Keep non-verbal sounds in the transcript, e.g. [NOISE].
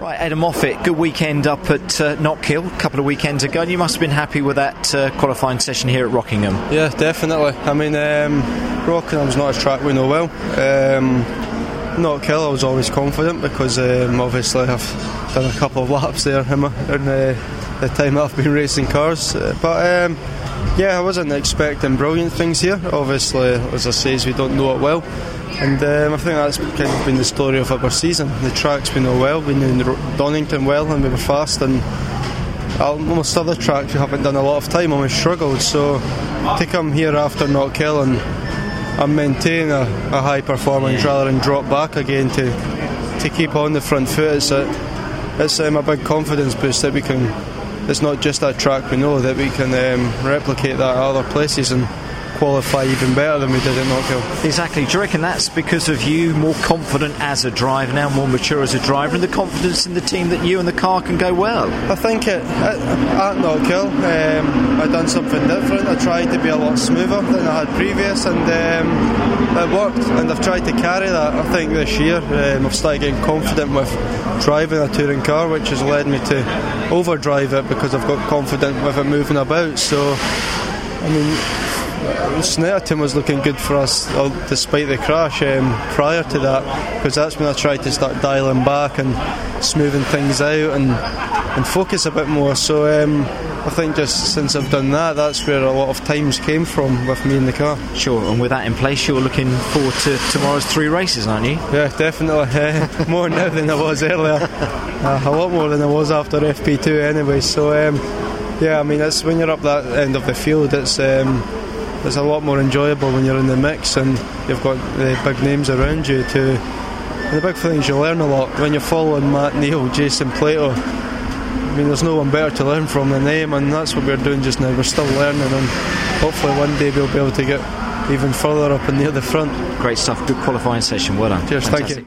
Right, Aiden Moffat, good weekend up at uh, Knockhill a couple of weekends ago, and you must have been happy with that uh, qualifying session here at Rockingham. Yeah, definitely. I mean, um, Rockingham's not a track we know well. Um, Knockhill, I was always confident because um, obviously I've done a couple of laps there in, my, in uh, the time I've been racing cars. Uh, but um, yeah, I wasn't expecting brilliant things here. Obviously, as I say, we don't know it well. And um, I think that's kind of been the story of our season. The tracks we know well, we knew Donington well, and we were fast. And almost other tracks we haven't done a lot of time, and we struggled. So to come here after Knockhill and maintain a, a high performance rather than drop back again to to keep on the front foot, it's a, it's um, a big confidence boost that we can. It's not just that track we know that we can um, replicate that at other places and qualify even better than we did at Knockhill. Exactly. Do you reckon that's because of you more confident as a driver now, more mature as a driver, and the confidence in the team that you and the car can go well? I think it, at, at Knockhill, um, I've done something different. I tried to be a lot smoother than I had previous, and um, it worked. And I've tried to carry that. I think this year um, I've started getting confident with driving a touring car, which has led me to overdrive it because I've got confident with it moving about. So, I mean Snetterton was looking good for us uh, despite the crash um, prior to that because that's when I tried to start dialing back and smoothing things out and, and focus a bit more. So um, I think just since I've done that, that's where a lot of times came from with me in the car. Sure, and with that in place, you're looking forward to tomorrow's three races, aren't you? Yeah, definitely. Uh, [LAUGHS] more now than I was earlier. Uh, a lot more than I was after FP2 anyway. So, um, yeah, I mean, it's when you're up that end of the field, it's. It's a lot more enjoyable when you're in the mix and you've got the big names around you to the big thing is you learn a lot. When you're following Matt Neal, Jason Plato I mean there's no one better to learn from than them and that's what we're doing just now. We're still learning and hopefully one day we'll be able to get even further up and near the front. Great stuff. Good qualifying session well done. Cheers. Fantastic. thank you